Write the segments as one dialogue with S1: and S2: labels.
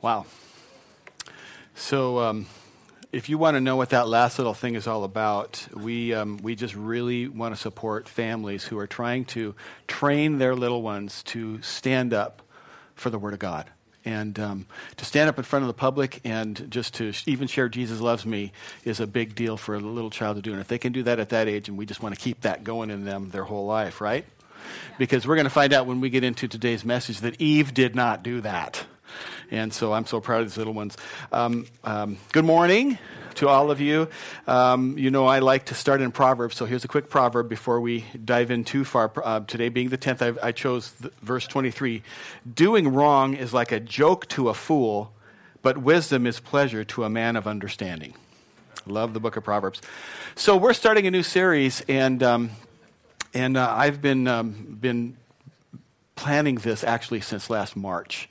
S1: Wow. So, um, if you want to know what that last little thing is all about, we, um, we just really want to support families who are trying to train their little ones to stand up for the Word of God. And um, to stand up in front of the public and just to even share Jesus loves me is a big deal for a little child to do. And if they can do that at that age, and we just want to keep that going in them their whole life, right? Because we're going to find out when we get into today's message that Eve did not do that. And so I'm so proud of these little ones. Um, um, good morning to all of you. Um, you know, I like to start in Proverbs, so here's a quick proverb before we dive in too far. Uh, today being the 10th, I, I chose verse 23. Doing wrong is like a joke to a fool, but wisdom is pleasure to a man of understanding. Love the book of Proverbs. So we're starting a new series, and um, and uh, I've been um, been planning this actually since last March.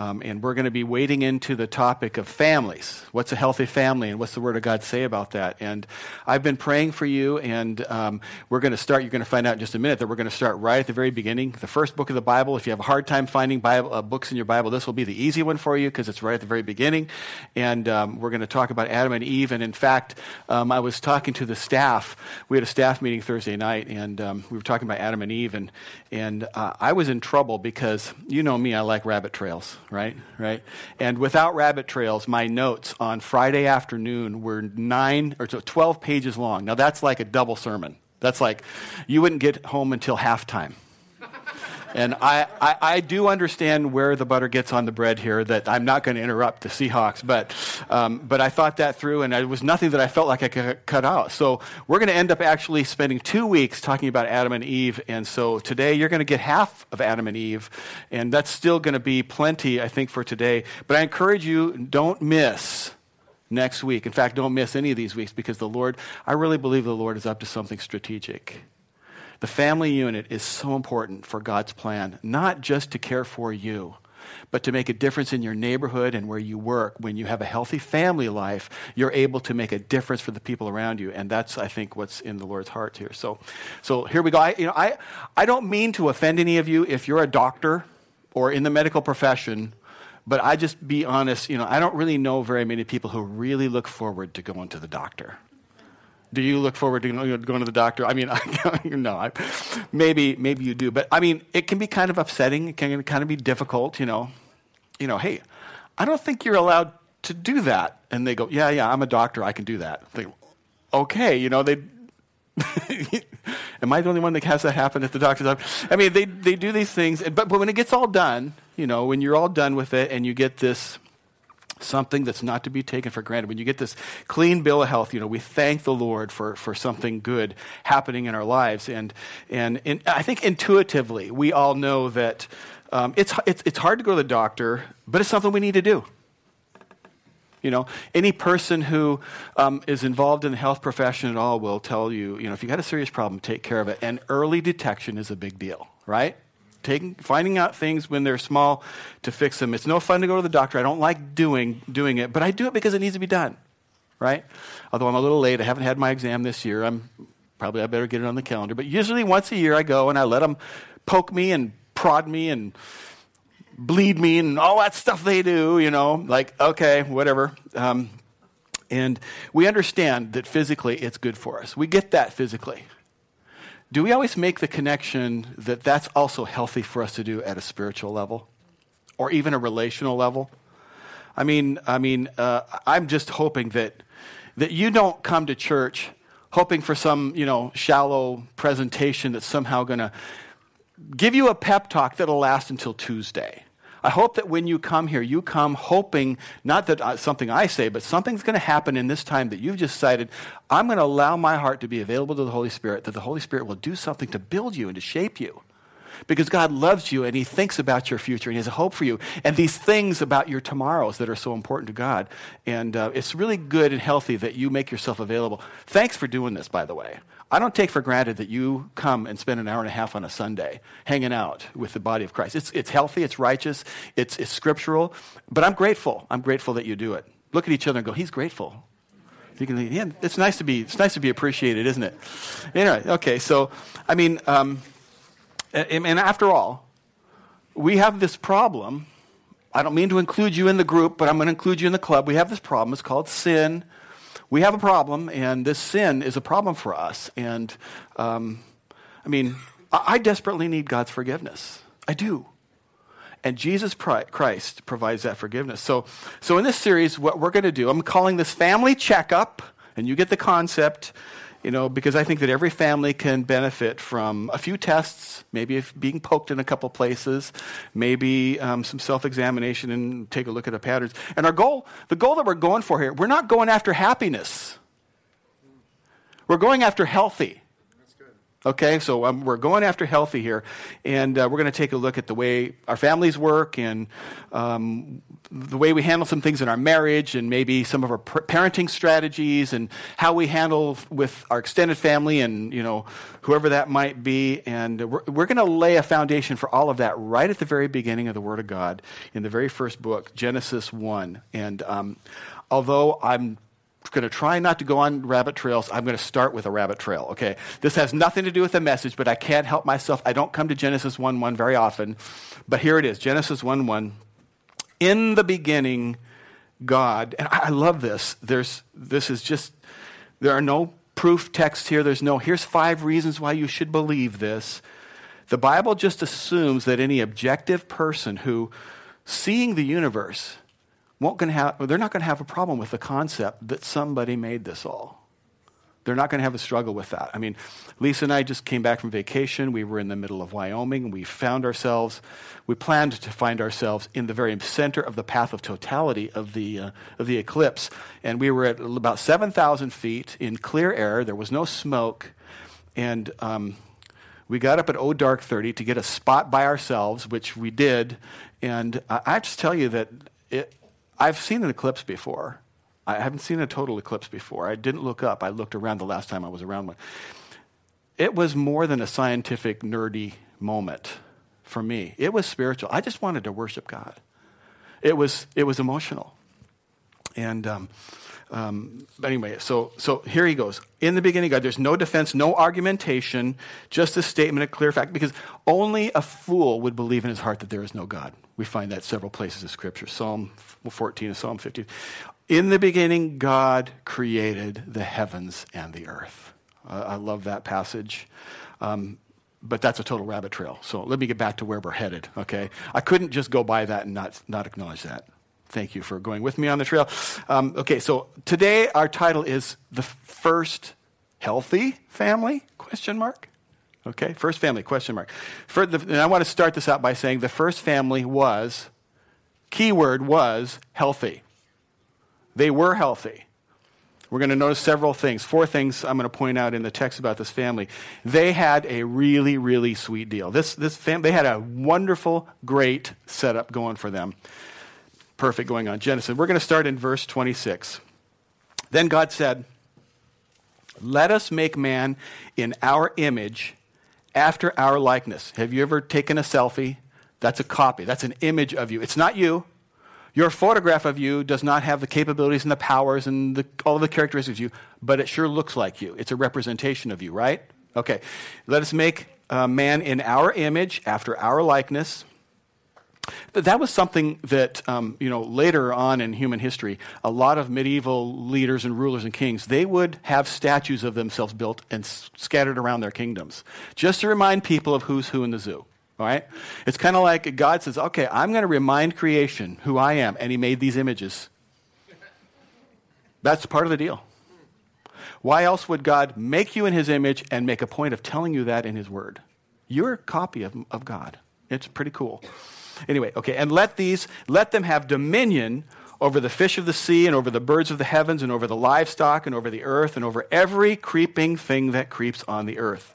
S1: Um, and we're going to be wading into the topic of families. What's a healthy family, and what's the Word of God say about that? And I've been praying for you, and um, we're going to start. You're going to find out in just a minute that we're going to start right at the very beginning. The first book of the Bible. If you have a hard time finding Bible, uh, books in your Bible, this will be the easy one for you because it's right at the very beginning. And um, we're going to talk about Adam and Eve. And in fact, um, I was talking to the staff. We had a staff meeting Thursday night, and um, we were talking about Adam and Eve. And, and uh, I was in trouble because you know me, I like rabbit trails right? Right? And without rabbit trails, my notes on Friday afternoon were nine or 12 pages long. Now, that's like a double sermon. That's like you wouldn't get home until halftime. And I, I, I, do understand where the butter gets on the bread here, that I'm not going to interrupt the Seahawks, but, um, but I thought that through, and it was nothing that I felt like I could cut out. So we're going to end up actually spending two weeks talking about Adam and Eve. And so today you're going to get half of Adam and Eve, and that's still going to be plenty, I think, for today. But I encourage you, don't miss next week. In fact, don't miss any of these weeks because the Lord, I really believe the Lord is up to something strategic. The family unit is so important for God's plan, not just to care for you, but to make a difference in your neighborhood and where you work. When you have a healthy family life, you're able to make a difference for the people around you. And that's, I think, what's in the Lord's heart here. So, so here we go. I, you know, I, I don't mean to offend any of you if you're a doctor or in the medical profession but I just be honest, you know, I don't really know very many people who really look forward to going to the doctor. Do you look forward to going to the doctor? I mean, I, no, I, maybe maybe you do, but I mean, it can be kind of upsetting. It can kind of be difficult, you know. You know, hey, I don't think you're allowed to do that, and they go, yeah, yeah, I'm a doctor, I can do that. They, okay, you know, they. Am I the only one that has that happen at the doctor's office? I mean, they they do these things, but but when it gets all done, you know, when you're all done with it, and you get this something that's not to be taken for granted. When you get this clean bill of health, you know, we thank the Lord for, for something good happening in our lives. And, and, and I think intuitively, we all know that um, it's, it's, it's hard to go to the doctor, but it's something we need to do. You know, any person who um, is involved in the health profession at all will tell you, you know, if you've got a serious problem, take care of it. And early detection is a big deal, right? Taking, finding out things when they're small to fix them. It's no fun to go to the doctor. I don't like doing, doing it, but I do it because it needs to be done, right? Although I'm a little late, I haven't had my exam this year. I'm probably I better get it on the calendar. But usually once a year I go and I let them poke me and prod me and bleed me and all that stuff they do, you know, like, okay, whatever. Um, and we understand that physically it's good for us. We get that physically do we always make the connection that that's also healthy for us to do at a spiritual level or even a relational level? I mean, I mean, uh, I'm just hoping that that you don't come to church hoping for some, you know, shallow presentation that's somehow going to give you a pep talk that'll last until Tuesday. I hope that when you come here, you come hoping not that uh, something I say, but something's going to happen in this time that you've just decided, I'm going to allow my heart to be available to the Holy Spirit, that the Holy Spirit will do something to build you and to shape you. Because God loves you and He thinks about your future and He has a hope for you. And these things about your tomorrows that are so important to God. And uh, it's really good and healthy that you make yourself available. Thanks for doing this, by the way. I don't take for granted that you come and spend an hour and a half on a Sunday hanging out with the body of Christ. It's, it's healthy, it's righteous, it's, it's scriptural, but I'm grateful. I'm grateful that you do it. Look at each other and go, He's grateful. You can, yeah, it's nice to be. It's nice to be appreciated, isn't it? Anyway, okay. So, I mean, um, and, after all, we have this problem I don't mean to include you in the group, but I'm going to include you in the club. We have this problem. It's called sin. We have a problem, and this sin is a problem for us. And um, I mean, I, I desperately need God's forgiveness. I do. And Jesus Christ provides that forgiveness. So, so in this series, what we're going to do, I'm calling this family checkup, and you get the concept you know, because I think that every family can benefit from a few tests, maybe being poked in a couple places, maybe um, some self examination and take a look at the patterns. And our goal, the goal that we're going for here, we're not going after happiness, we're going after healthy. Okay, so um, we're going after healthy here, and uh, we're going to take a look at the way our families work and um, the way we handle some things in our marriage, and maybe some of our parenting strategies, and how we handle with our extended family, and you know whoever that might be. And we're, we're going to lay a foundation for all of that right at the very beginning of the Word of God in the very first book, Genesis one. And um, although I'm going to try not to go on rabbit trails. I'm going to start with a rabbit trail, okay? This has nothing to do with the message, but I can't help myself. I don't come to Genesis 1 1 very often, but here it is Genesis 1 1. In the beginning, God, and I love this. There's, this is just, there are no proof texts here. There's no, here's five reasons why you should believe this. The Bible just assumes that any objective person who, seeing the universe, won't gonna have, they're not going to have a problem with the concept that somebody made this all. They're not going to have a struggle with that. I mean, Lisa and I just came back from vacation. We were in the middle of Wyoming. We found ourselves, we planned to find ourselves in the very center of the path of totality of the, uh, of the eclipse. And we were at about 7,000 feet in clear air. There was no smoke. And um, we got up at O Dark 30 to get a spot by ourselves, which we did. And I, I just tell you that it, I've seen an eclipse before. I haven't seen a total eclipse before. I didn't look up. I looked around the last time I was around one. It was more than a scientific, nerdy moment for me. It was spiritual. I just wanted to worship God. It was, it was emotional. And um, um, anyway, so, so here he goes. In the beginning, God, there's no defense, no argumentation, just a statement of clear fact, because only a fool would believe in his heart that there is no God. We find that several places in Scripture Psalm 14 and Psalm 15. In the beginning, God created the heavens and the earth. Uh, I love that passage. Um, but that's a total rabbit trail. So let me get back to where we're headed, okay? I couldn't just go by that and not, not acknowledge that. Thank you for going with me on the trail. Um, okay, so today our title is The First Healthy Family? Question mark. Okay, first family, question mark. For the, and I want to start this out by saying the first family was, keyword was, healthy. They were healthy. We're going to notice several things. Four things I'm going to point out in the text about this family. They had a really, really sweet deal. This, this fam- they had a wonderful, great setup going for them. Perfect going on. Genesis. We're going to start in verse 26. Then God said, Let us make man in our image after our likeness. Have you ever taken a selfie? That's a copy, that's an image of you. It's not you. Your photograph of you does not have the capabilities and the powers and the, all of the characteristics of you, but it sure looks like you. It's a representation of you, right? Okay. Let us make a man in our image, after our likeness. That was something that, um, you know, later on in human history, a lot of medieval leaders and rulers and kings, they would have statues of themselves built and s- scattered around their kingdoms, just to remind people of who's who in the zoo. All right? It's kind of like God says, okay, I'm going to remind creation who I am, and he made these images. That's part of the deal. Why else would God make you in his image and make a point of telling you that in his word? You're a copy of, of God. It's pretty cool. Anyway, okay, and let these, let them have dominion over the fish of the sea and over the birds of the heavens and over the livestock and over the earth and over every creeping thing that creeps on the earth.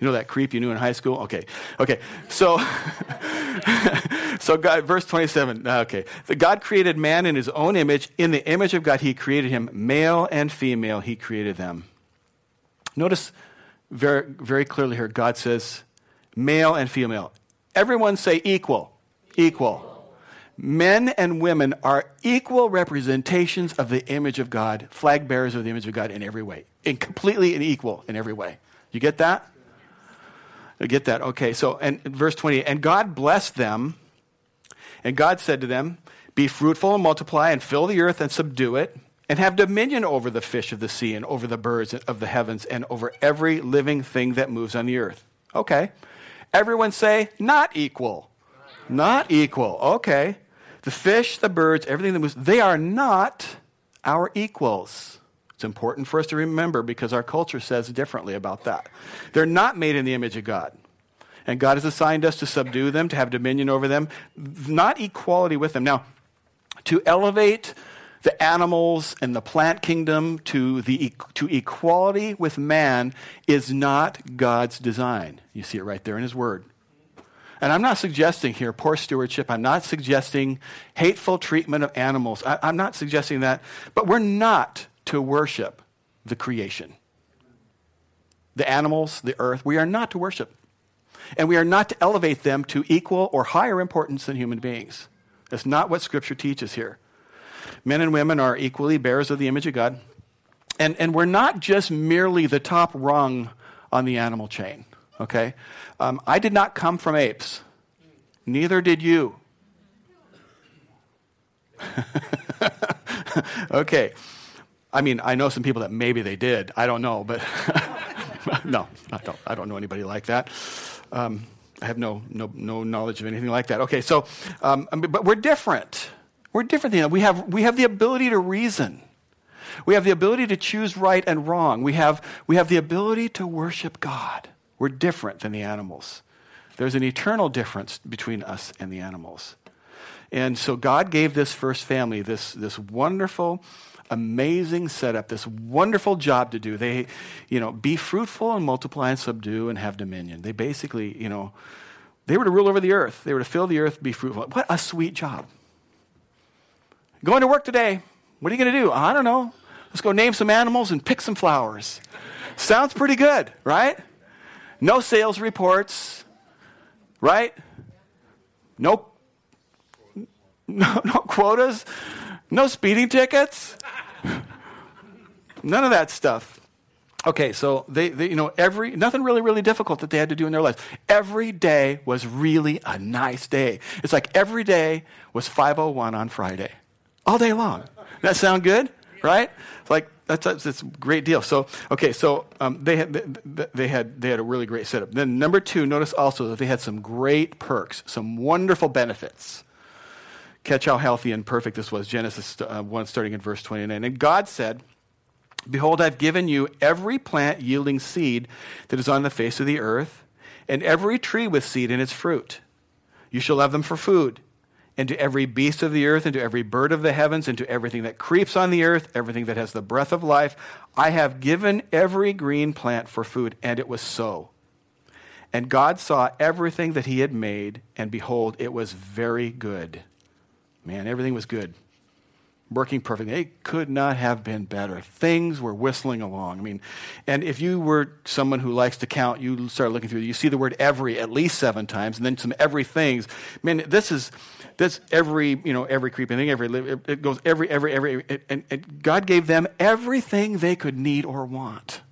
S1: You know that creep you knew in high school? Okay. Okay. So, so God, verse 27. Uh, okay. The God created man in his own image. In the image of God, he created him. Male and female, he created them. Notice very, very clearly here, God says male and female. Everyone say equal. Equal. Men and women are equal representations of the image of God, flag bearers of the image of God in every way, and completely and equal in every way. You get that? You get that? Okay, so, and verse 20, and God blessed them, And God said to them, Be fruitful and multiply, and fill the earth and subdue it, and have dominion over the fish of the sea, and over the birds of the heavens, and over every living thing that moves on the earth. Okay. Everyone say, Not equal. Not equal. Okay. The fish, the birds, everything that moves, they are not our equals. It's important for us to remember because our culture says differently about that. They're not made in the image of God. And God has assigned us to subdue them, to have dominion over them, not equality with them. Now, to elevate the animals and the plant kingdom to, the, to equality with man is not God's design. You see it right there in His Word. And I'm not suggesting here poor stewardship. I'm not suggesting hateful treatment of animals. I, am not suggesting that. But we're not to worship the creation. The animals, the earth, we are not to worship. And we are not to elevate them to equal or higher importance than human beings. That's not what Scripture teaches here. Men and women are equally bearers of the image of God. And, and we're not just merely the top rung on the animal chain, okay? Um, I did not come from apes, neither did you. okay. I mean, I know some people that maybe they did. I don't know, but no, I don't. I don't know anybody like that. Um, I have no, no, no knowledge of anything like that. Okay, so, um, but we're different. We're different than that. We have, we have the ability to reason. We have the ability to choose right and wrong. We have, we have the ability to worship God. We're different than the animals. There's an eternal difference between us and the animals. And so God gave this first family this, this wonderful, amazing setup, this wonderful job to do. They, you know, be fruitful and multiply and subdue and have dominion. They basically, you know, they were to rule over the earth. They were to fill the earth, be fruitful. What a sweet job. Going to work today. What are you going to do? I don't know. Let's go name some animals and pick some flowers. Sounds pretty good, right? No sales reports, right? No, no, no quotas, no speeding tickets, none of that stuff. Okay, so they, they, you know, every nothing really, really difficult that they had to do in their lives. Every day was really a nice day. It's like every day was 501 on Friday all day long. That sound good, right? Like that's, that's, that's a great deal. So okay, so um, they had they had they had a really great setup. Then number two, notice also that they had some great perks, some wonderful benefits. Catch how healthy and perfect this was. Genesis uh, one, starting in verse twenty nine. And God said. Behold, I've given you every plant yielding seed that is on the face of the earth, and every tree with seed in its fruit. You shall have them for food and to every beast of the earth, and to every bird of the heavens, and to everything that creeps on the earth, everything that has the breath of life. I have given every green plant for food. And it was so. And God saw everything that he had made, and behold, it was very good. Man, everything was good working perfectly. It could not have been better. Things were whistling along. I mean, and if you were someone who likes to count, you start looking through, you see the word every at least seven times, and then some every things. Man, this is this every you know every creeping thing, every it, goes every every every, it, and, and God gave them everything they could need or want.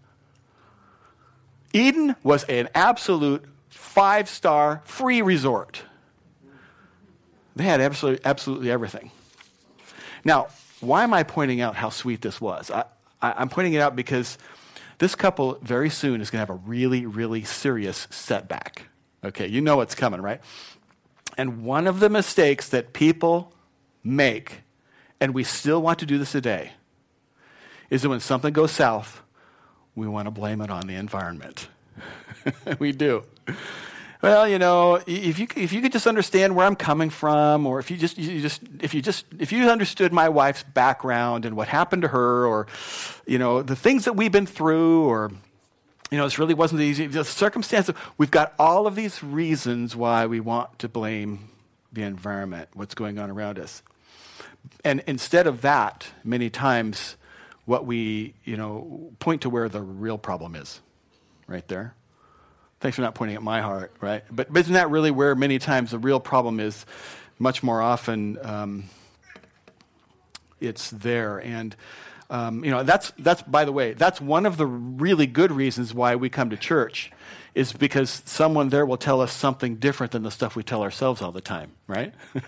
S1: Eden was an absolute five star free resort. They had absolutely, absolutely everything. Now, why am I pointing out how sweet this was? I, am pointing it out because this couple very soon is going to have a really, really serious setback. Okay, you know what's coming, right? And one of the mistakes that people make, and we still want to do this today, is that when something goes south, we want to blame it on the environment. we do well, you know, if you if you could just understand where I'm coming from, or if you just you just if you just if you understood my wife's background and what happened to her, or you know the things that we've been through, or you know, this really wasn't easy. The circumstances. We've got all of these reasons why we want to blame the environment, what's going on around us, and instead of that, many times, what we you know point to where the real problem is, right there. Thanks for not pointing at my heart, right? But, but isn't that really where many times the real problem is? Much more often, um, it's there. And, um, you know, that's, that's, by the way, that's one of the really good reasons why we come to church, is because someone there will tell us something different than the stuff we tell ourselves all the time, right?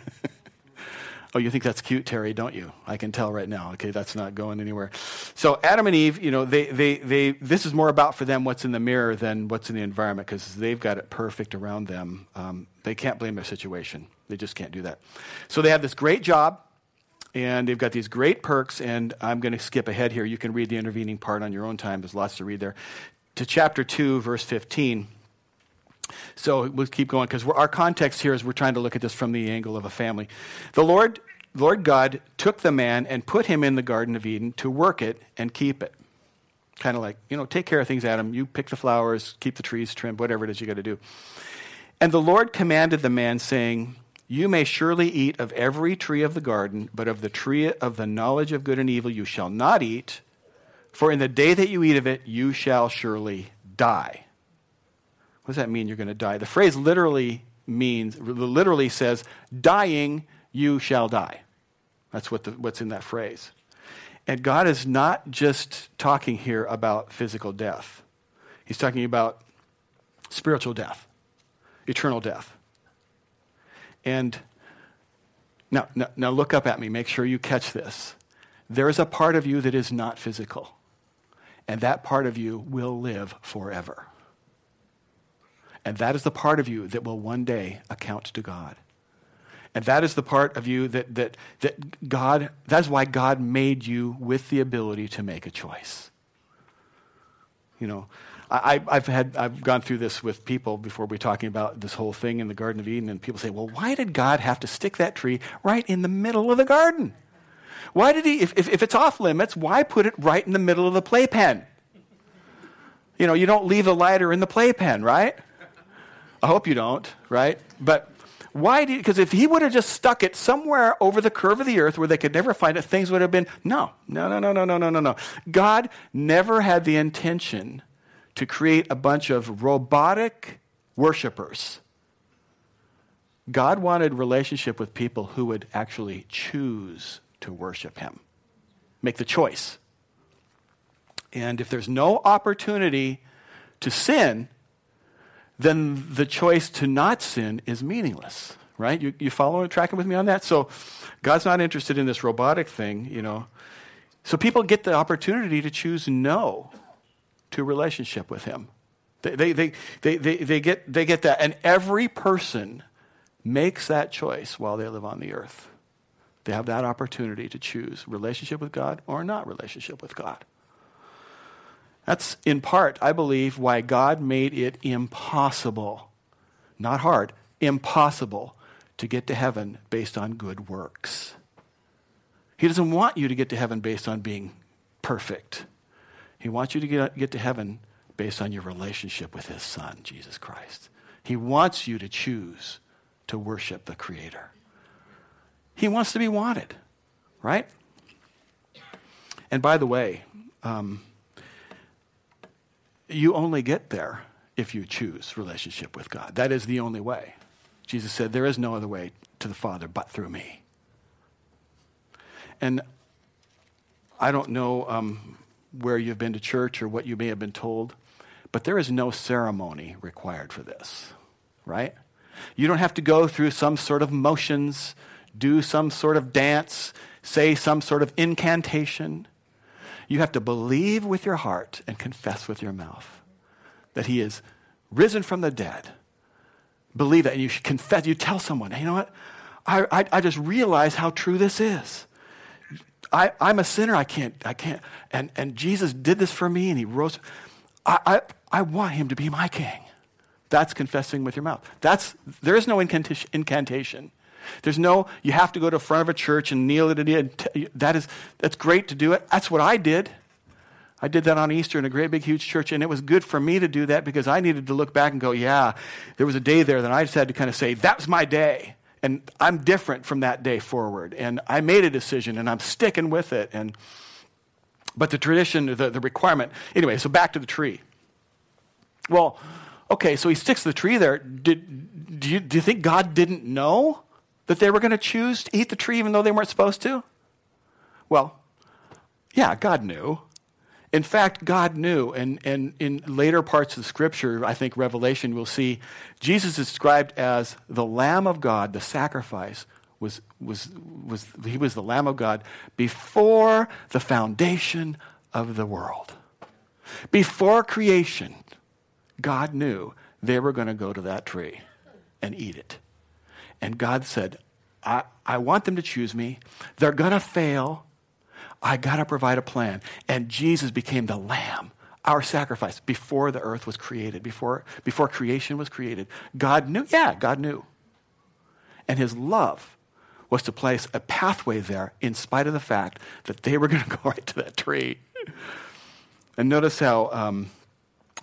S1: Oh, you think that's cute, Terry, don't you? I can tell right now. Okay, that's not going anywhere. So Adam and Eve, you know, they, they, they, this is more about for them what's in the mirror than what's in the environment because they've got it perfect around them. Um, they can't blame their situation. They just can't do that. So they have this great job and they've got these great perks. And I'm going to skip ahead here. You can read the intervening part on your own time. There's lots to read there. To chapter 2, verse 15. So we'll keep going because our context here is we're trying to look at this from the angle of a family. The Lord, Lord God took the man and put him in the Garden of Eden to work it and keep it. Kind of like, you know, take care of things, Adam. You pick the flowers, keep the trees trimmed, whatever it is you got to do. And the Lord commanded the man, saying, You may surely eat of every tree of the garden, but of the tree of the knowledge of good and evil you shall not eat, for in the day that you eat of it, you shall surely die. What does that mean you're going to die? The phrase literally means, literally says, dying, you shall die. That's what the, what's in that phrase. And God is not just talking here about physical death, He's talking about spiritual death, eternal death. And now, now, now look up at me, make sure you catch this. There is a part of you that is not physical, and that part of you will live forever. And that is the part of you that will one day account to God. And that is the part of you that, that, that God, that's why God made you with the ability to make a choice. You know, I, have had I've gone through this with people before we're talking about this whole thing in the Garden of Eden, and people say, "Well, why did God have to stick that tree right in the middle of the garden? Why did he? If, if, if it's off limits, why put it right in the middle of the playpen? You know, you don't leave a lighter in the playpen, right? I hope you don't, right? But why did? Because if he would have just stuck it somewhere over the curve of the earth where they could never find it, things would have been no, no, no, no, no, no, no, no. God never had the intention to create a bunch of robotic worshipers. God wanted relationship with people who would actually choose to worship him, make the choice. And if there's no opportunity to sin, then the choice to not sin is meaningless, right? You, you following, tracking with me on that? So God's not interested in this robotic thing, you know. So people get the opportunity to choose no to relationship with Him. They, they, they, they, they, get, they get that. And every person makes that choice while they live on the earth. They have that opportunity to choose relationship with God or not relationship with God. That's in part, I believe, why God made it impossible, not hard, impossible to get to heaven based on good works. He doesn't want you to get to heaven based on being perfect. He wants you to get, get to heaven based on your relationship with His Son, Jesus Christ. He wants you to choose to worship the Creator. He wants to be wanted, right? And by the way, um, you only get there if you choose relationship with God. That is the only way. Jesus said, There is no other way to the Father but through me. And I don't know um, where you've been to church or what you may have been told, but there is no ceremony required for this, right? You don't have to go through some sort of motions, do some sort of dance, say some sort of incantation. You have to believe with your heart and confess with your mouth that he is risen from the dead. Believe that, and you confess. You tell someone, hey, you know what? I, I, I just realize how true this is. I, I'm a sinner. I can't, I can't. And, and Jesus did this for me, and he rose. I, I, I want him to be my king. That's confessing with your mouth. That's, there is no incantation. There's no, you have to go to the front of a church and kneel at it. That is, that's great to do it. That's what I did. I did that on Easter in a great big huge church, and it was good for me to do that because I needed to look back and go, yeah, there was a day there that I just had to kind of say, that was my day. And I'm different from that day forward. And I made a decision and I'm sticking with it. And but the tradition, the, the requirement, anyway, so back to the tree. Well, okay, so he sticks the tree there. Did, do, you, do you think God didn't know? That they were going to choose to eat the tree even though they weren't supposed to? Well, yeah, God knew. In fact, God knew. And, and in later parts of scripture, I think Revelation, we'll see Jesus is described as the Lamb of God, the sacrifice, was, was, was he was the Lamb of God before the foundation of the world. Before creation, God knew they were going to go to that tree and eat it. And God said, I, I want them to choose me. They're going to fail. I got to provide a plan. And Jesus became the lamb, our sacrifice, before the earth was created, before, before creation was created. God knew. Yeah, God knew. And his love was to place a pathway there in spite of the fact that they were going to go right to that tree. And notice how, um,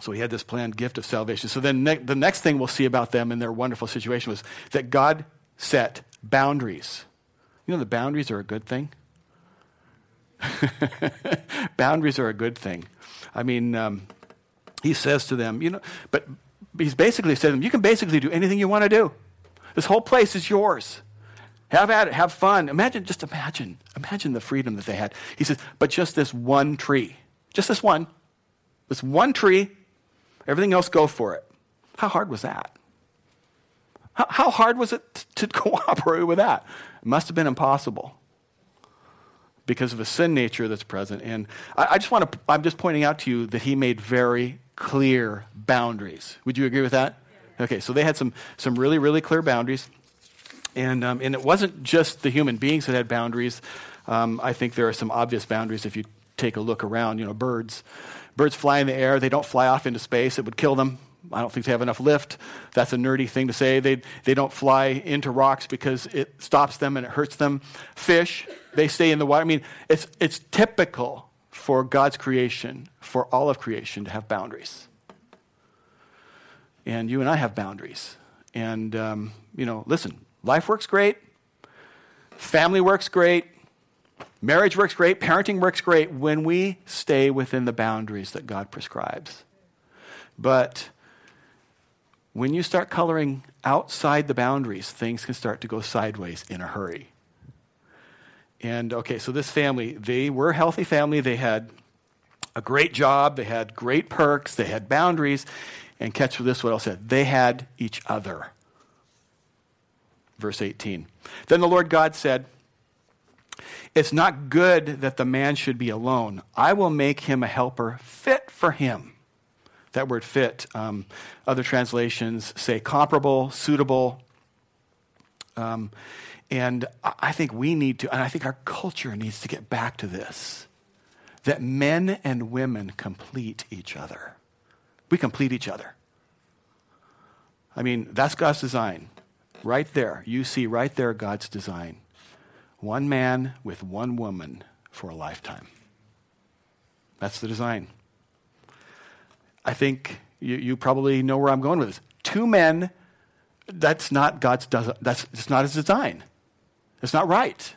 S1: so he had this planned gift of salvation. So then ne- the next thing we'll see about them and their wonderful situation was that God set boundaries. You know, the boundaries are a good thing. boundaries are a good thing. I mean, um, he says to them, you know, but he's basically said to them, you can basically do anything you want to do. This whole place is yours. Have at it, have fun. Imagine, just imagine, imagine the freedom that they had. He says, but just this one tree, just this one, this one tree, everything else go for it. How hard was that? How, how hard was it to cooperate with that? It must have been impossible because of a sin nature that's present. And I, I just want to, I'm just pointing out to you that he made very clear boundaries. Would you agree with that? Okay, so they had some, some really, really clear boundaries. And, um, and it wasn't just the human beings that had boundaries. Um, I think there are some obvious boundaries if you take a look around. You know, birds. Birds fly in the air, they don't fly off into space, it would kill them. I don't think they have enough lift. That's a nerdy thing to say. They, they don't fly into rocks because it stops them and it hurts them. Fish, they stay in the water. I mean, it's, it's typical for God's creation, for all of creation, to have boundaries. And you and I have boundaries. And, um, you know, listen, life works great, family works great, marriage works great, parenting works great when we stay within the boundaries that God prescribes. But when you start coloring outside the boundaries, things can start to go sideways in a hurry. And okay, so this family, they were a healthy family. They had a great job, they had great perks, they had boundaries. And catch this what else said. They had each other. Verse 18. Then the Lord God said, It's not good that the man should be alone. I will make him a helper fit for him. That word fit, um, other translations say comparable, suitable. Um, and I think we need to, and I think our culture needs to get back to this that men and women complete each other. We complete each other. I mean, that's God's design. Right there. You see right there God's design. One man with one woman for a lifetime. That's the design. I think you, you probably know where I'm going with this. Two men, that's not God's, that's, that's not his design. It's not right.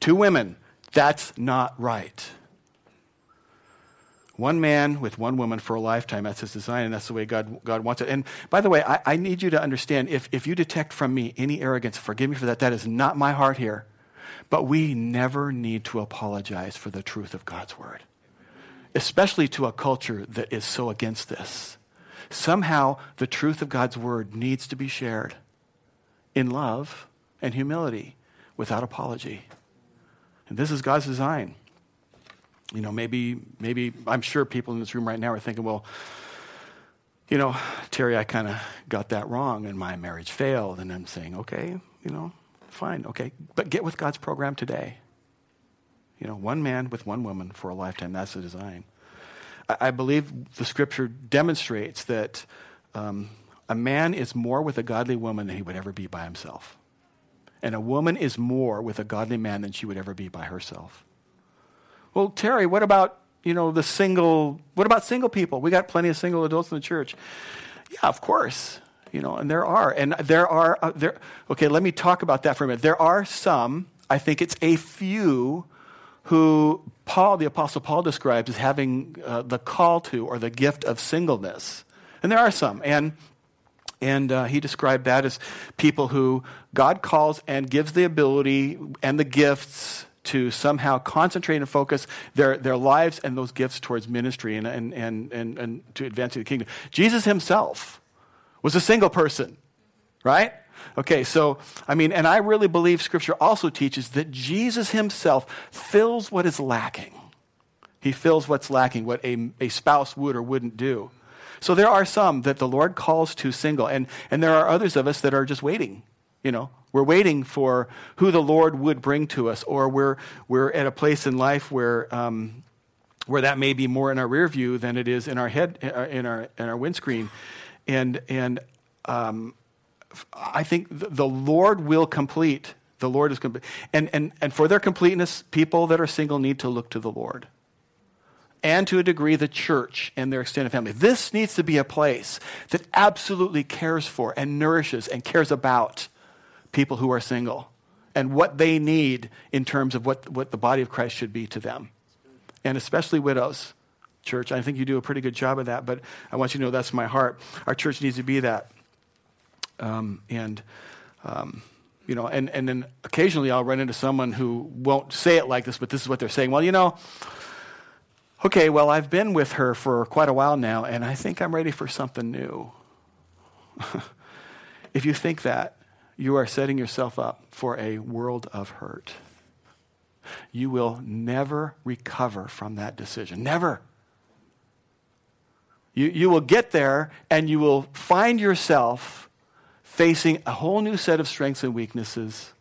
S1: Two women, that's not right. One man with one woman for a lifetime. That's his design, and that's the way God, God wants it. And by the way, I, I need you to understand if, if you detect from me any arrogance, forgive me for that. That is not my heart here. But we never need to apologize for the truth of God's word, especially to a culture that is so against this. Somehow, the truth of God's word needs to be shared in love and humility without apology. And this is God's design. You know, maybe, maybe, I'm sure people in this room right now are thinking, well, you know, Terry, I kind of got that wrong and my marriage failed. And I'm saying, okay, you know, fine, okay. But get with God's program today. You know, one man with one woman for a lifetime. That's the design. I, I believe the scripture demonstrates that um, a man is more with a godly woman than he would ever be by himself. And a woman is more with a godly man than she would ever be by herself. Well, Terry, what about, you know, the single, what about single people? We got plenty of single adults in the church. Yeah, of course. You know, and there are. And there are, uh, there, okay, let me talk about that for a minute. There are some, I think it's a few, who Paul, the Apostle Paul, describes as having uh, the call to or the gift of singleness. And there are some. And and uh, he described that as people who God calls and gives the ability and the gifts to somehow concentrate and focus their, their lives and those gifts towards ministry and, and, and, and, and to advancing the kingdom. Jesus himself was a single person, right? Okay, so, I mean, and I really believe Scripture also teaches that Jesus himself fills what is lacking. He fills what's lacking, what a, a spouse would or wouldn't do. So there are some that the Lord calls to single, and, and there are others of us that are just waiting. You know, we're waiting for who the Lord would bring to us, or we're, we're at a place in life where, um, where that may be more in our rear view than it is in our head, uh, in our, in our windscreen. And, and um, I think the Lord will complete. The Lord is complete. And, and, and for their completeness, people that are single need to look to the Lord. And to a degree, the church and their extended family. This needs to be a place that absolutely cares for and nourishes and cares about people who are single and what they need in terms of what, what the body of Christ should be to them. And especially widows, church. I think you do a pretty good job of that, but I want you to know that's my heart. Our church needs to be that. Um, and, um, you know, and, and then occasionally I'll run into someone who won't say it like this, but this is what they're saying. Well, you know, okay, well, I've been with her for quite a while now, and I think I'm ready for something new. if you think that, you are setting yourself up for a world of hurt. You will never recover from that decision. Never. You, you will get there and you will find yourself facing a whole new set of strengths and weaknesses.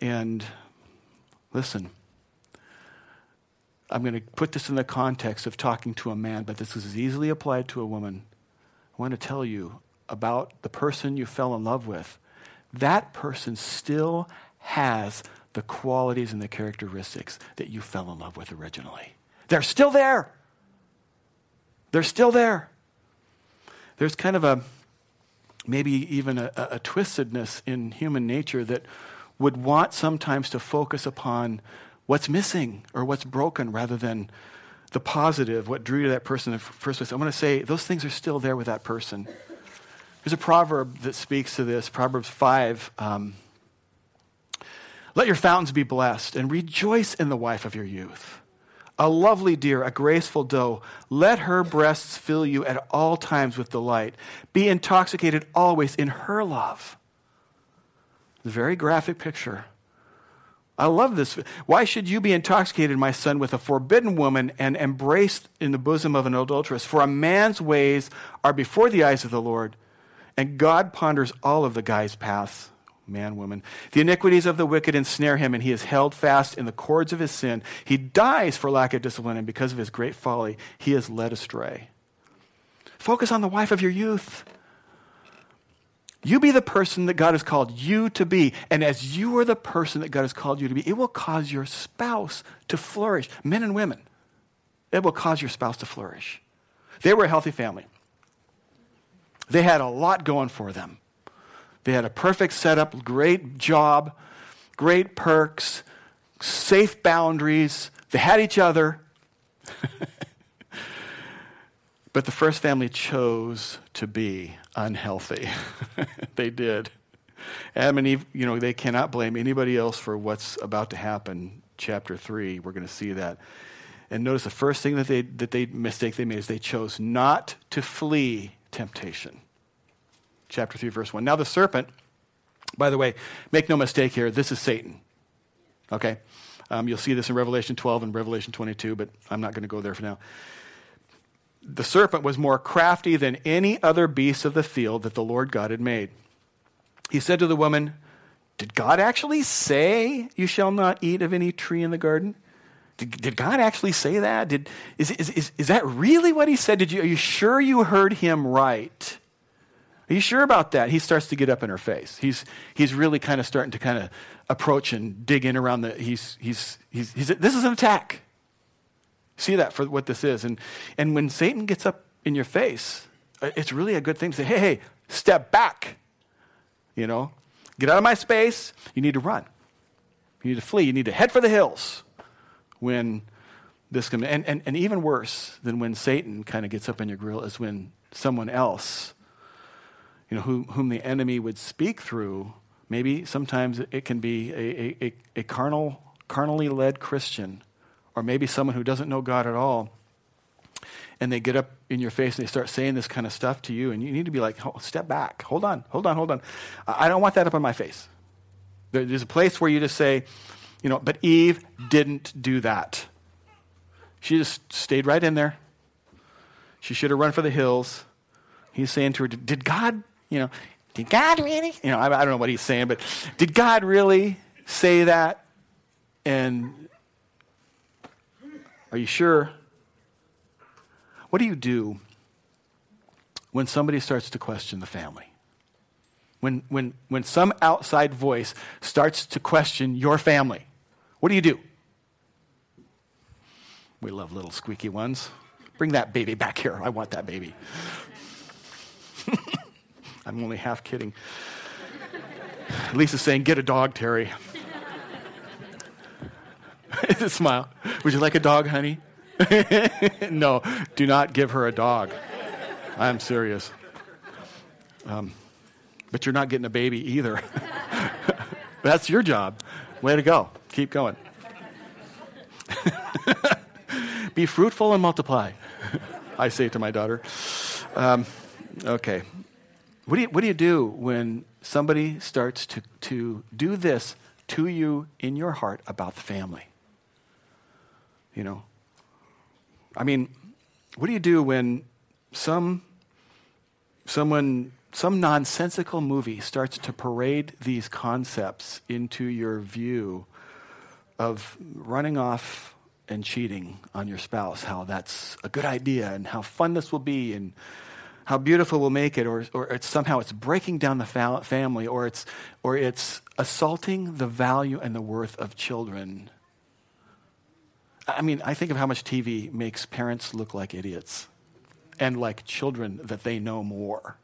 S1: And listen, I'm going to put this in the context of talking to a man, but this is easily applied to a woman. I want to tell you about the person you fell in love with. That person still has the qualities and the characteristics that you fell in love with originally. They're still there. They're still there. There's kind of a maybe even a, a, twistedness in human nature that would want sometimes to focus upon what's missing or what's broken rather than the positive, what drew to that person in the first place. I'm going to say those things are still there with that person. There's a proverb that speaks to this Proverbs 5. Um, Let your fountains be blessed and rejoice in the wife of your youth a lovely deer, a graceful doe. Let her breasts fill you at all times with delight. Be intoxicated always in her love. Very graphic picture. I love this. Why should you be intoxicated, my son, with a forbidden woman and embraced in the bosom of an adulteress? For a man's ways are before the eyes of the Lord, and God ponders all of the guy's paths man, woman. The iniquities of the wicked ensnare him, and he is held fast in the cords of his sin. He dies for lack of discipline, and because of his great folly, he is led astray. Focus on the wife of your youth. You be the person that God has called you to be. And as you are the person that God has called you to be, it will cause your spouse to flourish. Men and women, it will cause your spouse to flourish. They were a healthy family, they had a lot going for them. They had a perfect setup, great job, great perks, safe boundaries. They had each other. but the first family chose to be unhealthy. they did. Adam and Eve, you know, they cannot blame anybody else for what's about to happen. Chapter 3, we're going to see that. And notice the first thing that they, that they mistake they made is they chose not to flee temptation chapter 3, verse 1. Now, the serpent, by the way, make no mistake here, this is Satan. Okay? Um, you'll see this in Revelation 12 and Revelation 22, but I'm not going to go there for now. The serpent was more crafty than any other beast of the field that the Lord God had made. He said to the woman, Did God actually say you shall not eat of any tree in the garden? Did, did God actually say that? Did, is, is, is, is that really what he said? Did you, are you sure you heard him right? Are you sure about that? He starts to get up in her face. He's, he's really kind of starting to kind of approach and dig in around the. He's, he's, he's, he's, this is an attack. See that for what this is. And, and when Satan gets up in your face, uh, it's really a good thing to say, hey, hey, step back. You know, get out of my space. You need to run. You need to flee. You need to head for the hills when this comes. And, and, and even worse than when Satan kind of gets up in your grill is when someone else you know, whom, whom the enemy would speak through, maybe sometimes it can be a, a, a carnal, carnally led Christian, or maybe someone who doesn't know God at all. and they get up in your face and they start saying this kind of stuff to you, and you need to be like, step back, hold on, hold on, hold on. I don't want that up on my face. There's a place where you just say, you know, but Eve didn't do that. She just stayed right in there. She should have run for the hills. He's saying to her, Did God, you know, did God really? You know, I, I don't know what he's saying, but did God really say that? And are you sure? What do you do when somebody starts to question the family? When, when, when some outside voice starts to question your family, what do you do? We love little squeaky ones. Bring that baby back here. I want that baby. I'm only half kidding. Lisa's saying, Get a dog, Terry. Smile. Would you like a dog, honey? no, do not give her a dog. I'm serious. Um, but you're not getting a baby either. That's your job. Way to go. Keep going. Be fruitful and multiply, I say to my daughter. Um, okay. What do, you, what do you do when somebody starts to, to do this to you in your heart about the family? You know, I mean, what do you do when some someone some nonsensical movie starts to parade these concepts into your view of running off and cheating on your spouse, how that's a good idea and how fun this will be and how beautiful we'll make it, or, or it's somehow it's breaking down the fa- family, or it's, or it's assaulting the value and the worth of children I mean, I think of how much TV makes parents look like idiots and like children that they know more.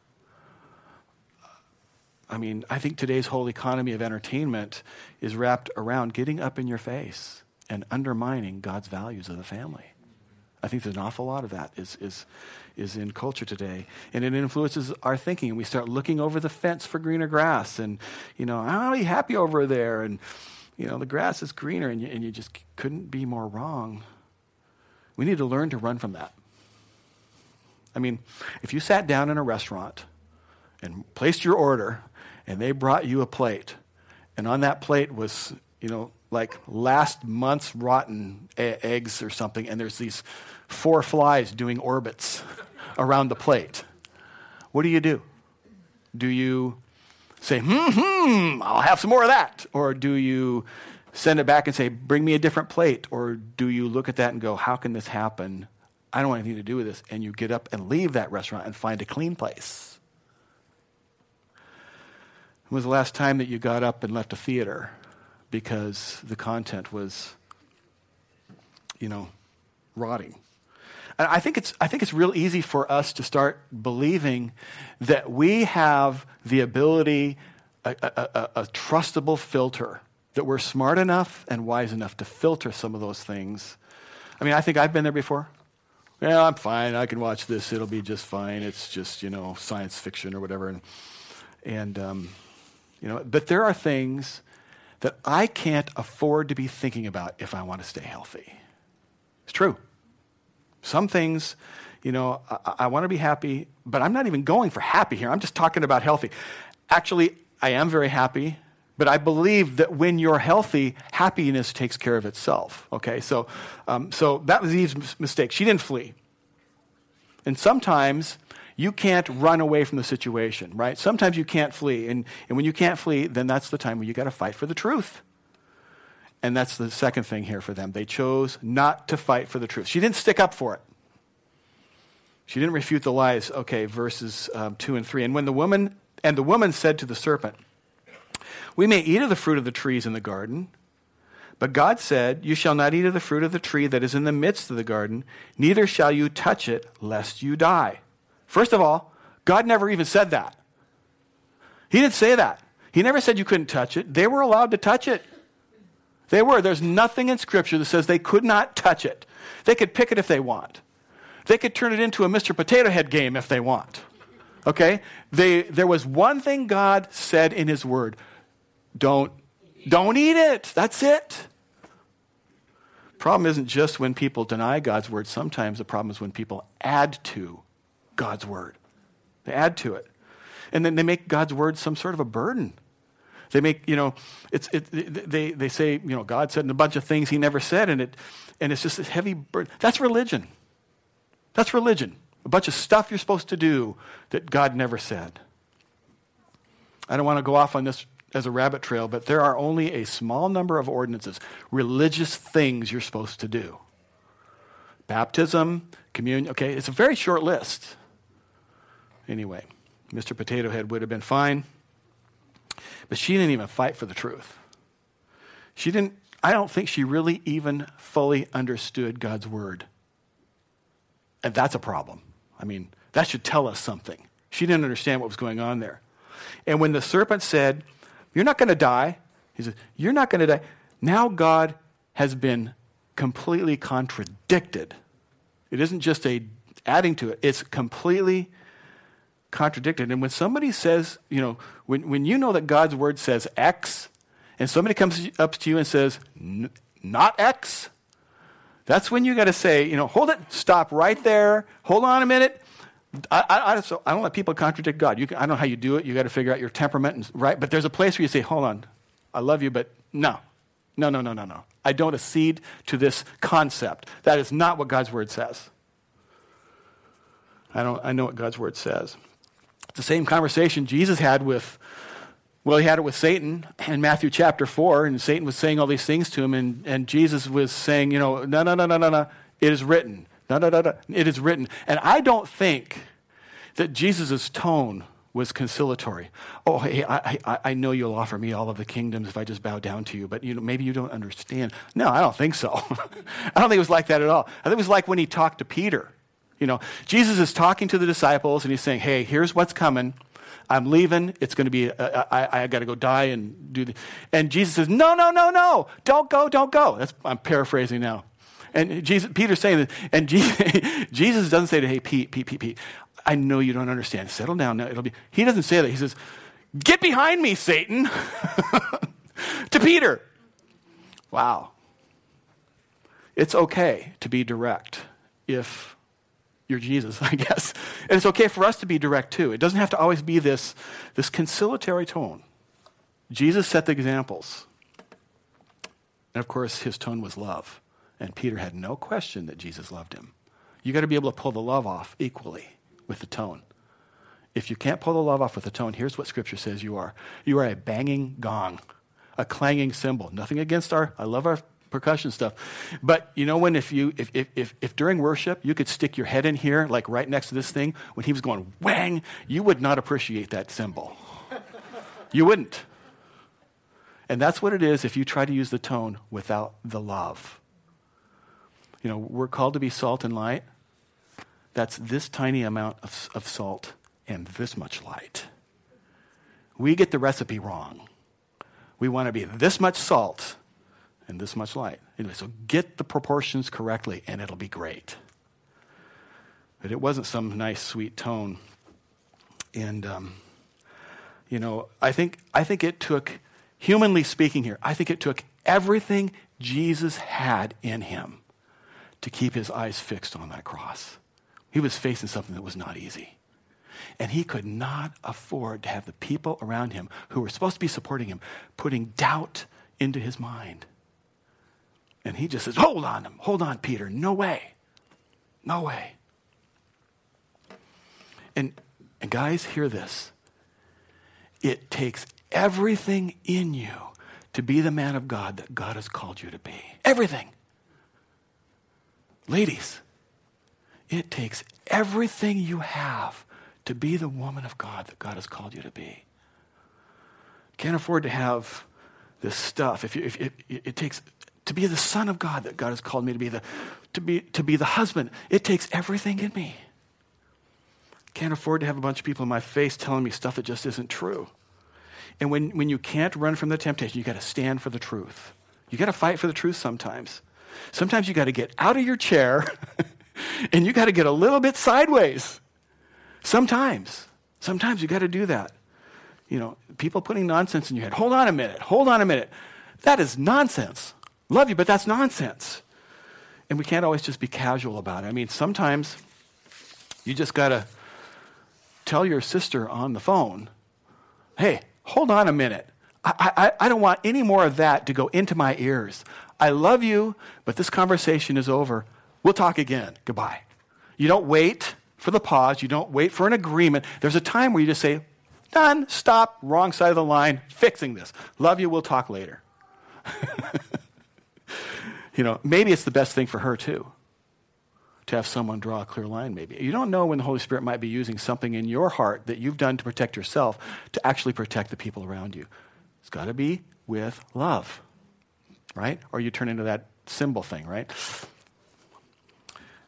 S1: I mean, I think today's whole economy of entertainment is wrapped around getting up in your face and undermining God's values of the family. I think there's an awful lot of that is, is, is in culture today. And it influences our thinking. And we start looking over the fence for greener grass and, you know, I'll be happy over there. And, you know, the grass is greener and you, and you just couldn't be more wrong. We need to learn to run from that. I mean, if you sat down in a restaurant and placed your order and they brought you a plate, and on that plate was, you know, like last month's rotten a- eggs or something, and there's these four flies doing orbits around the plate, what do you do? Do you say, hmm, hmm, I'll have some more of that? Or do you send it back and say, bring me a different plate? Or do you look at that and go, how can this happen? I don't want anything to do with this. And you get up and leave that restaurant and find a clean place. When was the last time that you got up and left a theater because the content was, you know, rotting? And I think it's, I think it's real easy for us to start believing that we have the ability, a, a, a, a trustable filter, that we're smart enough and wise enough to filter some of those things. I mean, I think I've been there before. Yeah, I'm fine. I can watch this. It'll be just fine. It's just, you know, science fiction or whatever. And, and um, you know, but there are things that I can't afford to be thinking about if I want to stay healthy. It's true. Some things, you know, I, I want to be happy, but I'm not even going for happy here. I'm just talking about healthy. Actually, I am very happy, but I believe that when you're healthy, happiness takes care of itself. Okay, so, um, so that was Eve's mistake. She didn't flee. And sometimes you can't run away from the situation, right? Sometimes you can't flee. And, and when you can't flee, then that's the time when you got to fight for the truth. And that's the second thing here for them. They chose not to fight for the truth. She didn't stick up for it. She didn't refute the lies. Okay, verses um, 2 and 3. And when the woman, and the woman said to the serpent, We may eat of the fruit of the trees in the garden. But God said, You shall not eat of the fruit of the tree that is in the midst of the garden, neither shall you touch it, lest you die. First of all, God never even said that. He didn't say that. He never said you couldn't touch it. They were allowed to touch it. They were. There's nothing in Scripture that says they could not touch it. They could pick it if they want. They could turn it into a Mr. Potato Head game if they want. Okay? They, there was one thing God said in His Word don't, don't eat it. That's it. Problem isn't just when people deny God's word. Sometimes the problem is when people add to God's word. They add to it. And then they make God's word some sort of a burden. They make, you know, it's, it, they, they say, you know, God said a bunch of things he never said, and, it, and it's just this heavy burden. That's religion. That's religion. A bunch of stuff you're supposed to do that God never said. I don't want to go off on this as a rabbit trail, but there are only a small number of ordinances, religious things you're supposed to do. Baptism, communion, okay, it's a very short list. Anyway, Mr. Potato Head would have been fine, but she didn't even fight for the truth. She didn't, I don't think she really even fully understood God's word. And that's a problem. I mean, that should tell us something. She didn't understand what was going on there. And when the serpent said, You're not going to die, he said, You're not going to die. Now God has been completely contradicted. It isn't just a adding to it, it's completely contradicted. And when somebody says, you know, when, when you know that God's word says X, and somebody comes up to you and says, not X, that's when you got to say, you know, hold it, stop right there, hold on a minute. I, I, so I don't let people contradict God. Can, I don't know how you do it. You got to figure out your temperament, and, right? But there's a place where you say, hold on, I love you, but no, no, no, no, no, no. I don't accede to this concept. That is not what God's word says. I, don't, I know what God's word says. The same conversation Jesus had with, well, he had it with Satan in Matthew chapter 4, and Satan was saying all these things to him, and, and Jesus was saying, you know, no, no, no, no, no, no, it is written. No, no, no, no, it is written. And I don't think that Jesus' tone was conciliatory. Oh, hey, I, I, I know you'll offer me all of the kingdoms if I just bow down to you, but you know, maybe you don't understand. No, I don't think so. I don't think it was like that at all. I think it was like when he talked to Peter. You know, Jesus is talking to the disciples and he's saying, hey, here's what's coming. I'm leaving. It's going to be, uh, I, I got to go die and do the. And Jesus says, no, no, no, no. Don't go, don't go. That's, I'm paraphrasing now. And Jesus, Peter's saying this, and Jesus doesn't say to, hey, Pete, Pete, Pete, Pete, I know you don't understand. Settle down now. It'll be, he doesn't say that. He says, get behind me, Satan, to Peter. Wow. It's okay to be direct if you're Jesus, I guess. And it's okay for us to be direct too. It doesn't have to always be this, this conciliatory tone. Jesus set the examples. And of course, his tone was love. And Peter had no question that Jesus loved him. You got to be able to pull the love off equally with the tone. If you can't pull the love off with the tone, here's what Scripture says you are you are a banging gong, a clanging cymbal. Nothing against our, I love our percussion stuff. But you know when if you if, if, if, if, during worship you could stick your head in here, like right next to this thing, when he was going wang, you would not appreciate that cymbal. you wouldn't. And that's what it is if you try to use the tone without the love. You know, we're called to be salt and light. That's this tiny amount of, of salt and this much light. We get the recipe wrong. We want to be this much salt and this much light. Anyway, so get the proportions correctly and it'll be great. But it wasn't some nice, sweet tone. And, um, you know, I think, I think it took, humanly speaking here, I think it took everything Jesus had in him to keep his eyes fixed on that cross. He was facing something that was not easy. And he could not afford to have the people around him who were supposed to be supporting him putting doubt into his mind. And he just says, Hold on, hold on, Peter. No way. No way. And, and guys, hear this. It takes everything in you to be the man of God that God has called you to be. Everything. Ladies, it takes everything you have to be the woman of God that God has called you to be. Can't afford to have this stuff. If, you, if it, it takes to be the son of God that God has called me to be, the, to be, to be the husband. It takes everything in me. Can't afford to have a bunch of people in my face telling me stuff that just isn't true. And when, when you can't run from the temptation, you got to stand for the truth. You got to fight for the truth sometimes. Sometimes you got to get out of your chair and you got to get a little bit sideways. Sometimes. Sometimes you got to do that. You know, people putting nonsense in your head. Hold on a minute. Hold on a minute. That is nonsense. Love you, but that's nonsense. and we can't always just be casual about it. I mean, sometimes you just got to tell your sister on the phone, hey, hold on a minute. I, I, I don't want any more of that to go into my ears. I love you, but this conversation is over. We'll talk again. Goodbye. You don't wait for the pause. You don't wait for an agreement. There's a time where you just say, done, stop, wrong side of the line, fixing this. Love you, we'll talk later. you know, maybe it's the best thing for her too to have someone draw a clear line, maybe. You don't know when the Holy Spirit might be using something in your heart that you've done to protect yourself to actually protect the people around you. It's got to be with love, right? Or you turn into that cymbal thing, right?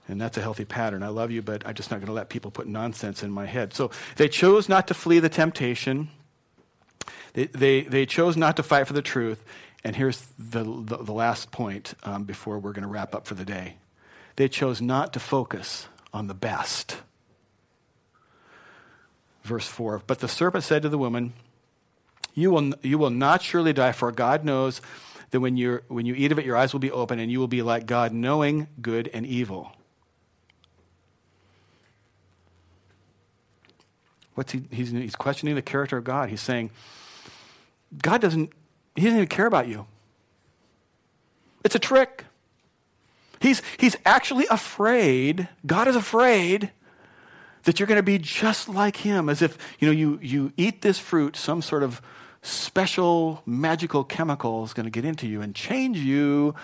S1: And that's a healthy pattern. I love you, but I'm just not going to let people put nonsense in my head. So they chose not to flee the temptation. They, they, they chose not to fight for the truth. And here's the, the, the last point um, before we're going to wrap up for the day. They chose not to focus on the best. Verse 4 But the serpent said to the woman, You will, you will not surely die, for God knows that when, you when you eat of it, your eyes will be open, and you will be like God, knowing good and evil. What's he, he's, he's questioning the character of God. He's saying, God doesn't, he doesn't even care about you. It's a trick. He's, he's actually afraid, God is afraid that you're going to be just like him, as if, you know, you, you eat this fruit, some sort of special magical chemical is going to get into you and change you.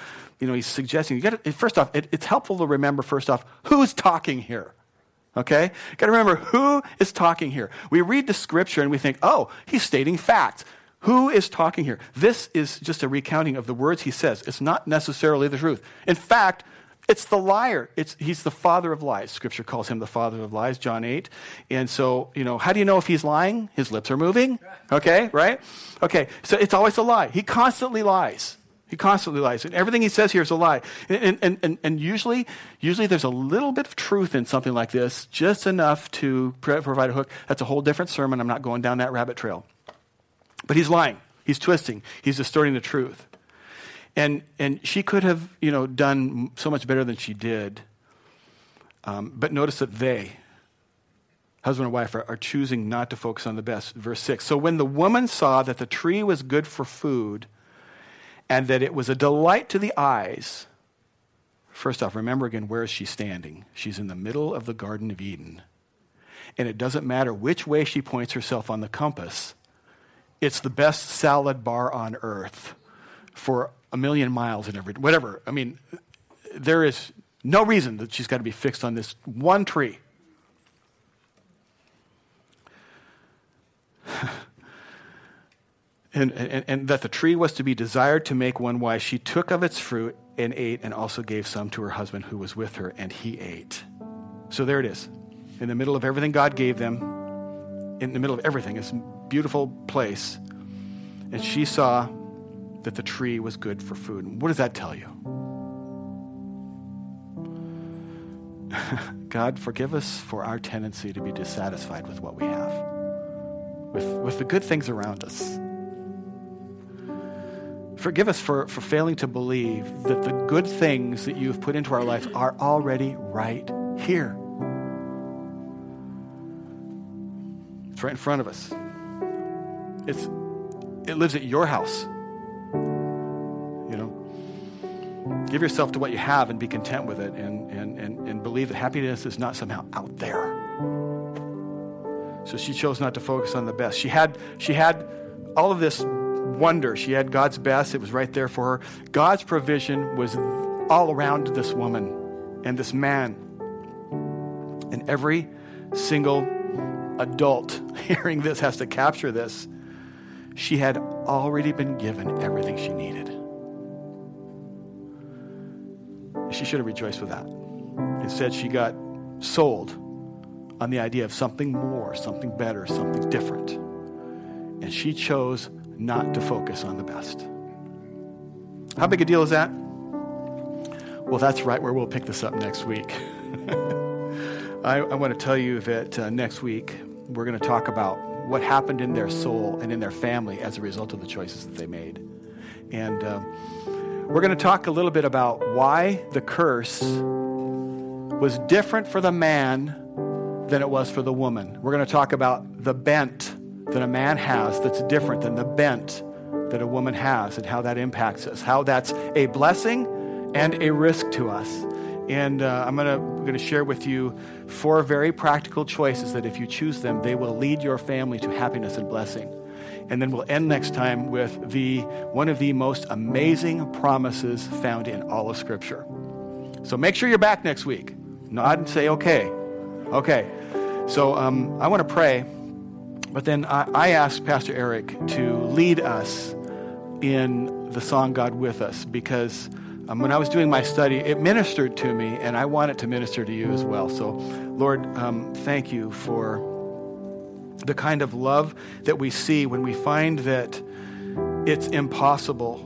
S1: You know, he's suggesting, you got to, first off, it, it's helpful to remember, first off, who's talking here? Okay? Got to remember who is talking here. We read the scripture and we think, oh, he's stating facts. Who is talking here? This is just a recounting of the words he says. It's not necessarily the truth. In fact, it's the liar. It's, he's the father of lies. Scripture calls him the father of lies, John 8. And so, you know, how do you know if he's lying? His lips are moving. Okay, right? Okay, so it's always a lie. He constantly lies. He constantly lies. And everything he says here is a lie. And, and, and, and usually, usually there's a little bit of truth in something like this, just enough to provide a hook. That's a whole different sermon. I'm not going down that rabbit trail. But he's lying. He's twisting. He's distorting the truth. And, and she could have, you know, done so much better than she did. Um, but notice that they, husband and wife, are, are choosing not to focus on the best. Verse 6. So when the woman saw that the tree was good for food, and that it was a delight to the eyes. First off, remember again, where is she standing? She's in the middle of the Garden of Eden. And it doesn't matter which way she points herself on the compass, it's the best salad bar on earth for a million miles and every whatever. I mean, there is no reason that she's got to be fixed on this one tree. and, and, and, that the tree was to be desired to make one wise, she took of its fruit and ate, and also gave some to her husband who was with her, and he ate. So there it is. In the middle of everything God gave them, in the middle of everything, this beautiful place, and she saw that the tree was good for food. What does that tell you? God, forgive us for our tendency to be dissatisfied with what we have, with, with the good things around us. Forgive us for, for failing to believe that the good things that you've put into our life are already right here. It's right in front of us. It's, it lives at your house. You know? Give yourself to what you have and be content with it and, and, and, and believe that happiness is not somehow out there. So she chose not to focus on the best. She had, she had all of this wonder. She had God's best, it was right there for her. God's provision was all around this woman and this man. And every single adult hearing this has to capture this. She had already been given everything she needed. She should have rejoiced with that. Instead, she got sold on the idea of something more, something better, something different. And she chose not to focus on the best. How big a deal is that? Well, that's right where we'll pick this up next week. I, I, want to tell you that uh, next week we're going to talk about what happened in their soul and in their family as a result of the choices that they made. And uh, we're going to talk a little bit about why the curse was different for the man than it was for the woman. We're going to talk about the bent that a man has that's different than the bent that a woman has and how that impacts us, how that's a blessing and a risk to us. And uh, I'm going to share with you four very practical choices that if you choose them, they will lead your family to happiness and blessing. And then we'll end next time with the, one of the most amazing promises found in all of Scripture. So make sure you're back next week. Nod and say, okay. Okay. So um, I want to pray, but then I, I asked Pastor Eric to lead us in the song God with Us because um, when I was doing my study, it ministered to me, and I want it to minister to you as well. So, Lord, um, thank you for the kind of love that we see when we find that it's impossible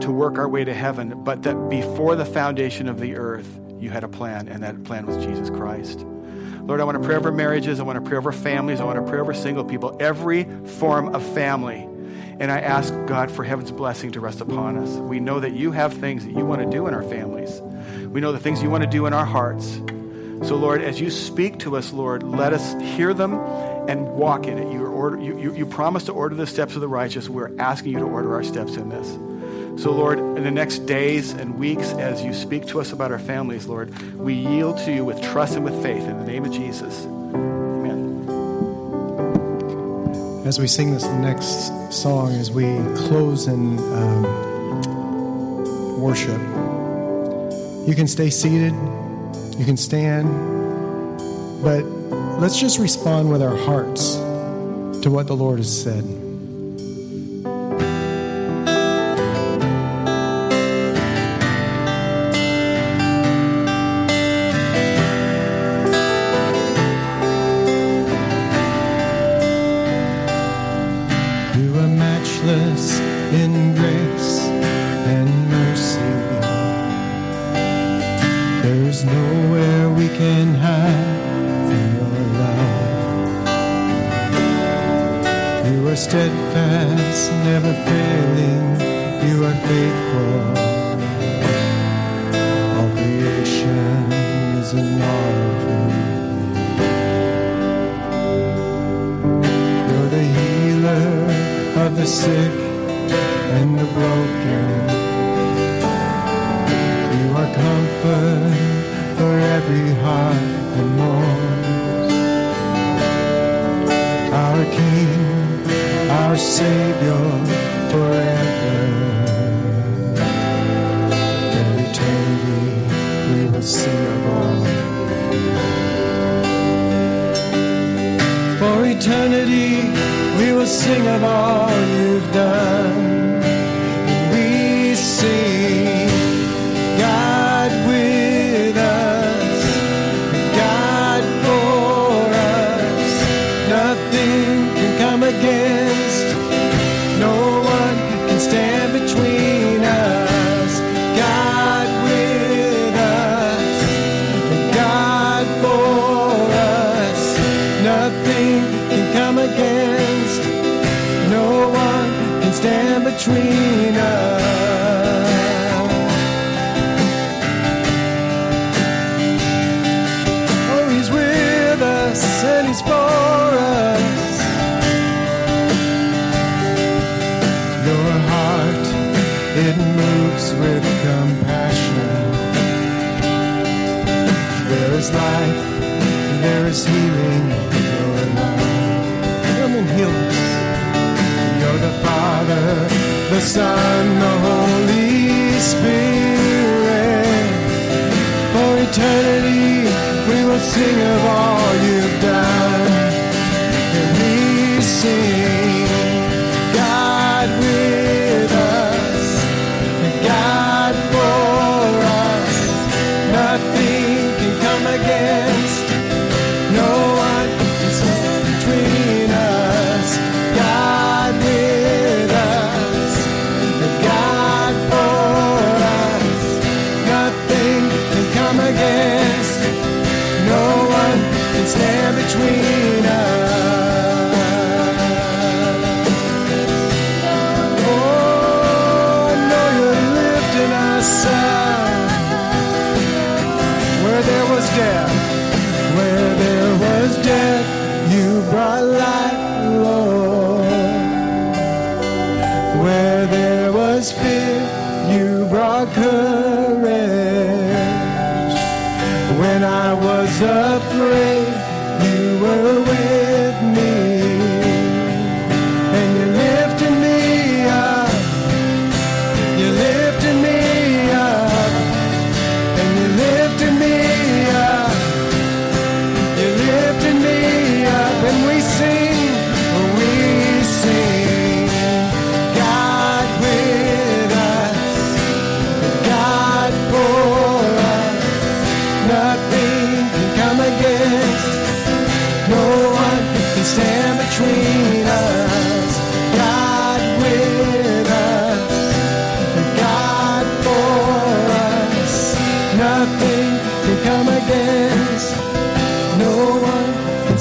S1: to work our way to heaven, but that before the foundation of the earth, you had a plan, and that plan was Jesus Christ. Lord, I want to pray over marriages. I want to pray over families. I want to pray over single people, every form of family. And I ask God for heaven's blessing to rest upon us. We know that you have things that you want to do in our families. We know the things you want to do in our hearts. So, Lord, as you speak to us, Lord, let us hear them and walk in it. You, order, you, you, you promise to order the steps of the righteous. We're asking you to order our steps in this. So, Lord, in the next days and weeks, as you speak to us about our families, Lord, we yield to you with trust and with faith in the name of Jesus.
S2: As we sing this next song, as we close in um, worship, you can stay seated, you can stand, but let's just respond with our hearts to what the Lord has said. and the broken. You are comfort for every heart that mourns. Our King, our Savior forever. In eternity we will see of will sing of all you've done. We sing. Son, the Holy Spirit. For eternity, we will sing of all you've done. And we sing.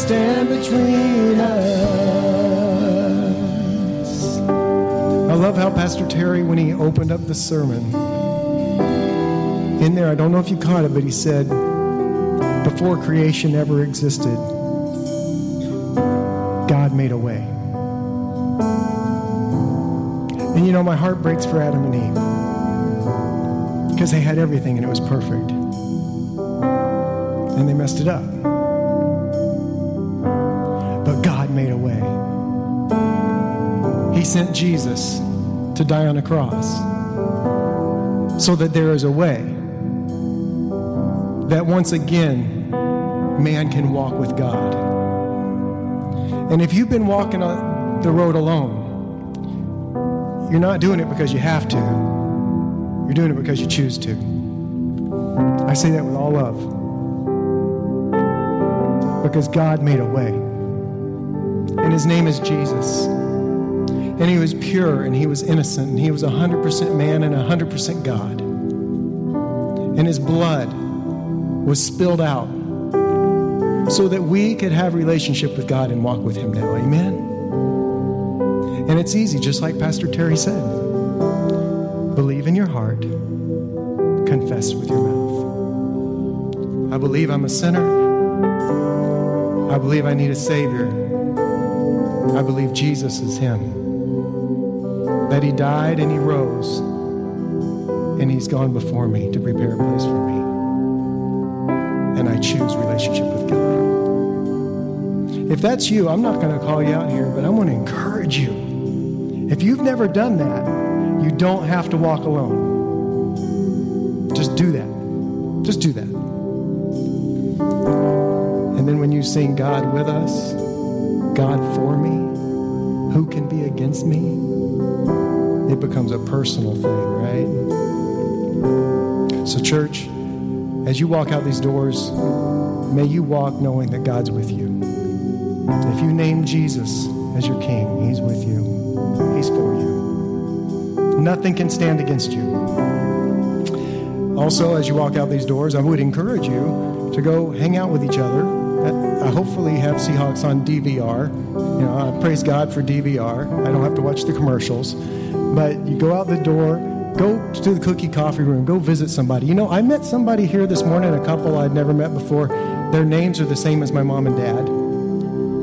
S2: Stand between us. I love how Pastor Terry, when he opened up the sermon, in there, I don't know if you caught it, but he said, before creation ever existed, God made a way. And you know, my heart breaks for Adam and Eve because they had everything and it was perfect. And they messed it up. He sent Jesus to die on a cross so that there is a way that once again man can walk with God. And if you've been walking on the road alone, you're not doing it because you have to. You're doing it because you choose to. I say that with all love. Because God made a way. And his name is Jesus. And he was pure and he was innocent and he was 100% man and 100% God. And his blood was spilled out so that we could have relationship with God and walk with him now. Amen. And it's easy, just like Pastor Terry said. Believe in your heart, confess with your mouth. I believe I'm a sinner. I believe I need a Savior. I believe Jesus is Him. That He died and He rose, and He's gone before me to prepare a place for me. And I choose relationship with God. If that's you, I'm not going to call you out here, but I want to encourage you. If you've never done that, you don't have to walk alone. Just do that. Just do that. And then when you sing God with us, God for me, who can be against me? It becomes a personal thing, right? So, church, as you walk out these doors, may you walk knowing that God's with you. If you name Jesus as your king, he's with you, he's for you. Nothing can stand against you. Also, as you walk out these doors, I would encourage you to go hang out with each other. I hopefully have Seahawks on DVR. You know, I praise God for DVR. I don't have to watch the commercials. But you go out the door, go to the cookie coffee room, go visit somebody. You know, I met somebody here this morning, a couple I'd never met before. Their names are the same as my mom and dad.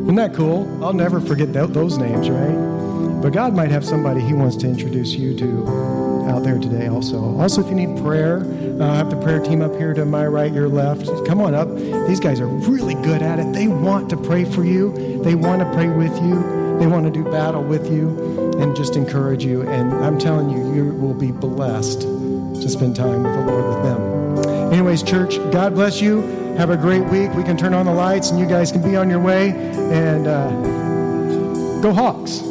S2: Isn't that cool? I'll never forget th- those names, right? But God might have somebody He wants to introduce you to out there today also. Also, if you need prayer, uh, I have the prayer team up here to my right, your left. Come on up. These guys are really good at it. They want to pray for you, they want to pray with you, they want to do battle with you and just encourage you. And I'm telling you, you will be blessed to spend time with the Lord with them. Anyways, church, God bless you. Have a great week. We can turn on the lights and you guys can be on your way. And uh, go Hawks.